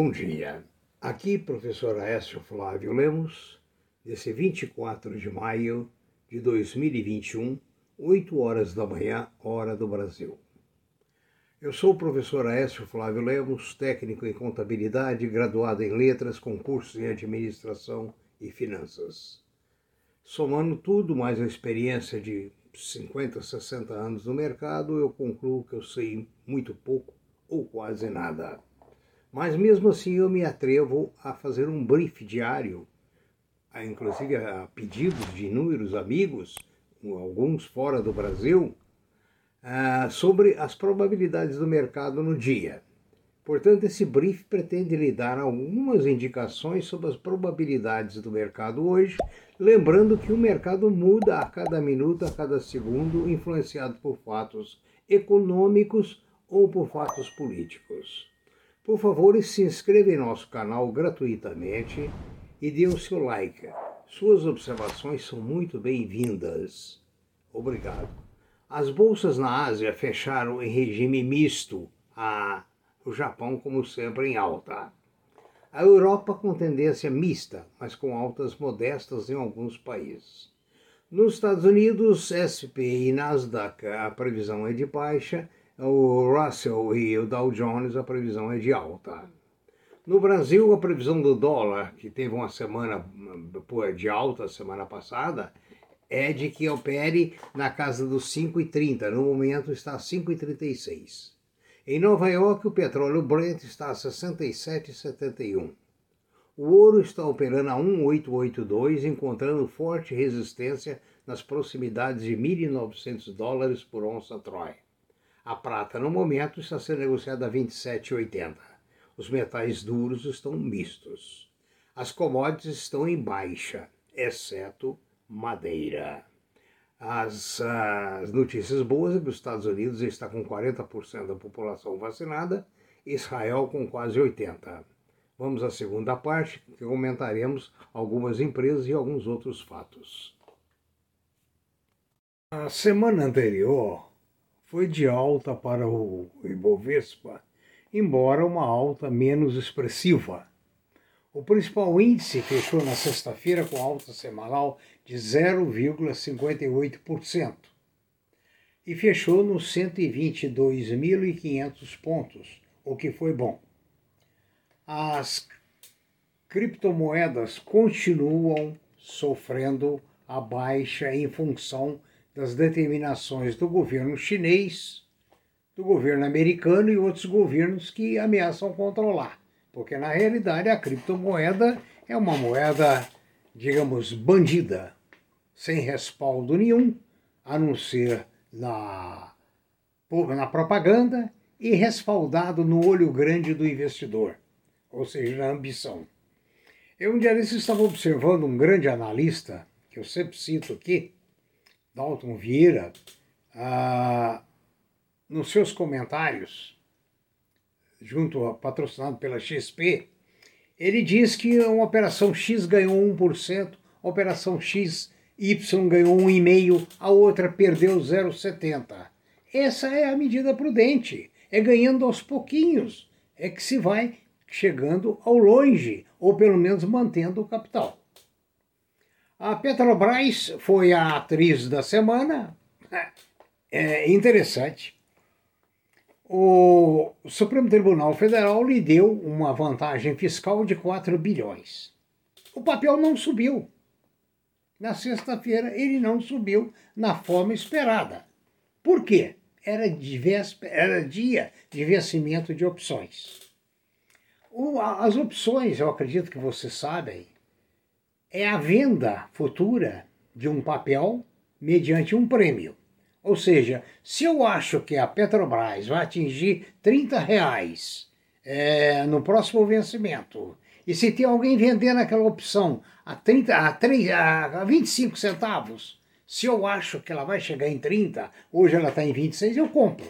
Bom dia. Aqui, professor Aécio Flávio Lemos, desse 24 de maio de 2021, 8 horas da manhã, hora do Brasil. Eu sou o professor Aécio Flávio Lemos, técnico em contabilidade, graduado em letras, concursos em administração e finanças. Somando tudo, mais a experiência de 50, 60 anos no mercado, eu concluo que eu sei muito pouco ou quase nada. Mas mesmo assim eu me atrevo a fazer um brief diário, inclusive a pedidos de inúmeros amigos, alguns fora do Brasil, sobre as probabilidades do mercado no dia. Portanto, esse brief pretende lhe dar algumas indicações sobre as probabilidades do mercado hoje, lembrando que o mercado muda a cada minuto, a cada segundo, influenciado por fatos econômicos ou por fatos políticos. Por favor, se inscreva em nosso canal gratuitamente e dê o seu like. Suas observações são muito bem-vindas. Obrigado. As bolsas na Ásia fecharam em regime misto, o Japão, como sempre, em alta. A Europa com tendência mista, mas com altas modestas em alguns países. Nos Estados Unidos, SP e Nasdaq, a previsão é de baixa o Russell e o Dow Jones, a previsão é de alta. No Brasil, a previsão do dólar, que teve uma semana de alta semana passada, é de que opere na casa dos 5,30. No momento está a 5,36. Em Nova York, o petróleo Brent está a 67,71. O ouro está operando a 1,882, encontrando forte resistência nas proximidades de 1.900 dólares por onça Troy. A prata, no momento, está sendo negociada a 27,80. Os metais duros estão mistos. As commodities estão em baixa, exceto madeira. As, as notícias boas é que os Estados Unidos está com 40% da população vacinada, Israel com quase 80%. Vamos à segunda parte, que comentaremos algumas empresas e alguns outros fatos. A semana anterior, foi de alta para o Ibovespa, embora uma alta menos expressiva. O principal índice fechou na sexta-feira com alta semanal de 0,58% e fechou nos 122.500 pontos, o que foi bom. As criptomoedas continuam sofrendo a baixa em função das determinações do governo chinês, do governo americano e outros governos que ameaçam controlar. Porque, na realidade, a criptomoeda é uma moeda, digamos, bandida, sem respaldo nenhum, a não ser na, na propaganda e respaldado no olho grande do investidor, ou seja, na ambição. Eu um dia desses estava observando um grande analista, que eu sempre cito aqui, Dalton Vieira, nos seus comentários, junto patrocinado pela XP, ele diz que a operação X ganhou 1%, a operação X Y ganhou 1,5%, a outra perdeu 0,70%. Essa é a medida prudente, é ganhando aos pouquinhos, é que se vai chegando ao longe, ou pelo menos mantendo o capital. A Petrobras foi a atriz da semana. É interessante. O Supremo Tribunal Federal lhe deu uma vantagem fiscal de 4 bilhões. O papel não subiu. Na sexta-feira ele não subiu na forma esperada. Por quê? Era, era dia de vencimento de opções. as opções, eu acredito que vocês sabem, é a venda futura de um papel mediante um prêmio. Ou seja, se eu acho que a Petrobras vai atingir 30 reais é, no próximo vencimento, e se tem alguém vendendo aquela opção a, 30, a, 3, a 25 centavos, se eu acho que ela vai chegar em 30, hoje ela está em 26, eu compro.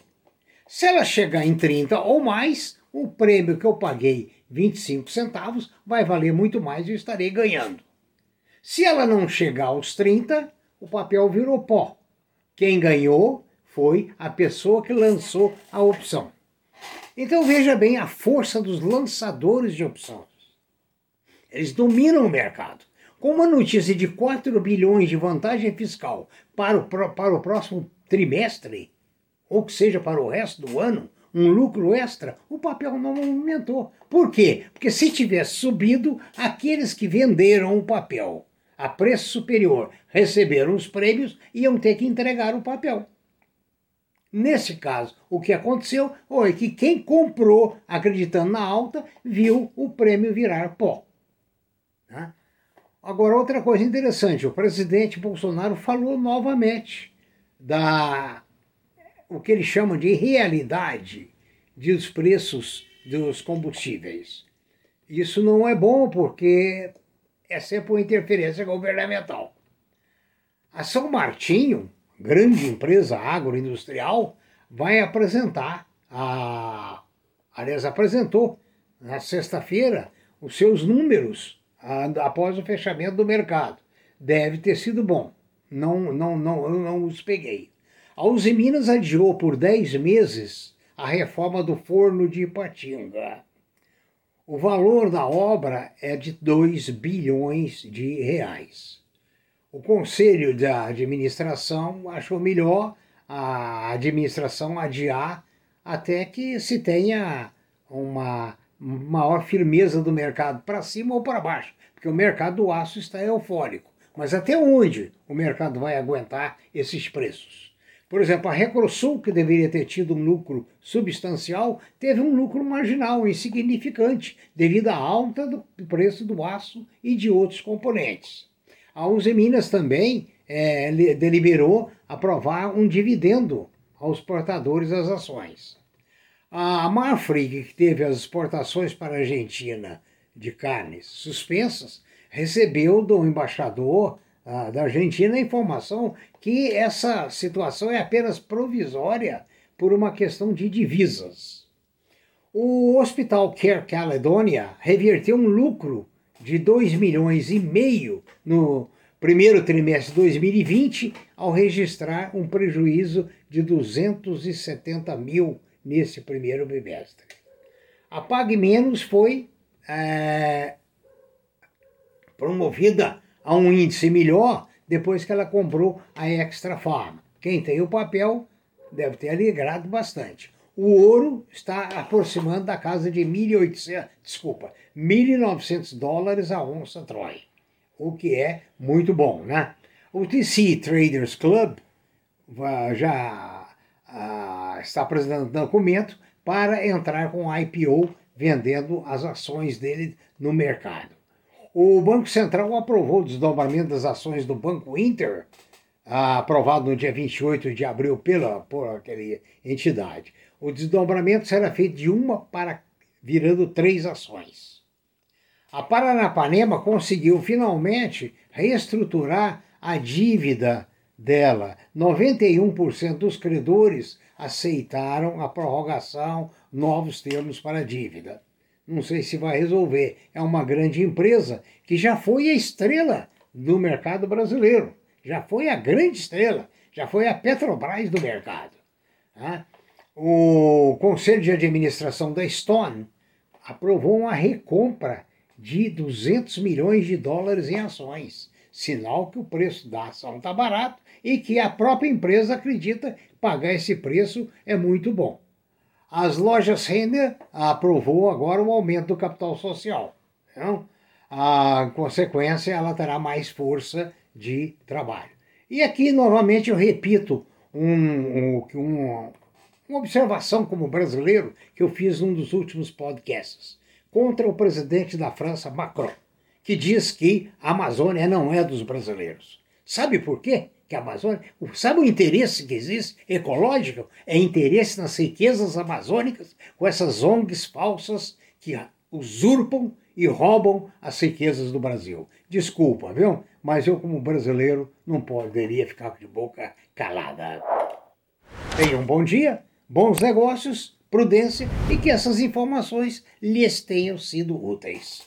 Se ela chegar em 30 ou mais, o prêmio que eu paguei 25 centavos vai valer muito mais e eu estarei ganhando. Se ela não chegar aos 30, o papel virou pó. Quem ganhou foi a pessoa que lançou a opção. Então veja bem a força dos lançadores de opções. Eles dominam o mercado. Com uma notícia de 4 bilhões de vantagem fiscal para o, para o próximo trimestre, ou que seja para o resto do ano, um lucro extra, o papel não movimentou. Por quê? Porque se tivesse subido, aqueles que venderam o papel a preço superior receberam os prêmios e iam ter que entregar o papel. Nesse caso, o que aconteceu foi que quem comprou acreditando na alta viu o prêmio virar pó. Né? Agora, outra coisa interessante: o presidente Bolsonaro falou novamente da o que ele chama de realidade dos preços dos combustíveis. Isso não é bom porque é sempre uma interferência governamental. A São Martinho, grande empresa agroindustrial, vai apresentar, a, aliás, apresentou na sexta-feira os seus números após o fechamento do mercado. Deve ter sido bom. Não, não, não, eu não os peguei. A Uzi Minas adiou por 10 meses a reforma do forno de Ipatinga. O valor da obra é de 2 bilhões de reais. O conselho da administração achou melhor a administração adiar até que se tenha uma maior firmeza do mercado para cima ou para baixo, porque o mercado do aço está eufórico. Mas até onde o mercado vai aguentar esses preços? Por exemplo, a Recrosul, que deveria ter tido um lucro substancial, teve um lucro marginal, insignificante, devido à alta do preço do aço e de outros componentes. A Uzi Minas também é, deliberou aprovar um dividendo aos portadores das ações. A Marfrig, que teve as exportações para a Argentina de carnes suspensas, recebeu do embaixador da Argentina a informação que essa situação é apenas provisória por uma questão de divisas. O Hospital Care Caledonia reverteu um lucro de 2 milhões e meio no primeiro trimestre de 2020, ao registrar um prejuízo de 270 mil nesse primeiro bimestre. A Pague Menos foi é, promovida a um índice melhor depois que ela comprou a Extra Farm. Quem tem o papel deve ter alegrado bastante. O ouro está aproximando da casa de 1.800, desculpa, 1.900 dólares a onça Troy, o que é muito bom, né? O TC Traders Club já ah, está apresentando documento para entrar com IPO vendendo as ações dele no mercado. O Banco Central aprovou o desdobramento das ações do Banco Inter, aprovado no dia 28 de abril pela, por aquela entidade. O desdobramento será feito de uma para virando três ações. A Paranapanema conseguiu finalmente reestruturar a dívida dela. 91% dos credores aceitaram a prorrogação, novos termos para a dívida não sei se vai resolver. É uma grande empresa que já foi a estrela do mercado brasileiro, já foi a grande estrela, já foi a Petrobras do mercado. Tá? O Conselho de Administração da Stone aprovou uma recompra de 200 milhões de dólares em ações, sinal que o preço da ação está barato e que a própria empresa acredita pagar esse preço é muito bom. As lojas Renner aprovou agora o aumento do capital social. Então, a consequência, ela terá mais força de trabalho. E aqui, novamente, eu repito um, um, uma observação como brasileiro que eu fiz num dos últimos podcasts contra o presidente da França, Macron, que diz que a Amazônia não é dos brasileiros. Sabe por quê? Que a Amazônia. Sabe o interesse que existe ecológico? É interesse nas riquezas amazônicas com essas ONGs falsas que usurpam e roubam as riquezas do Brasil. Desculpa, viu? Mas eu, como brasileiro, não poderia ficar de boca calada. Tenha um bom dia, bons negócios, prudência e que essas informações lhes tenham sido úteis.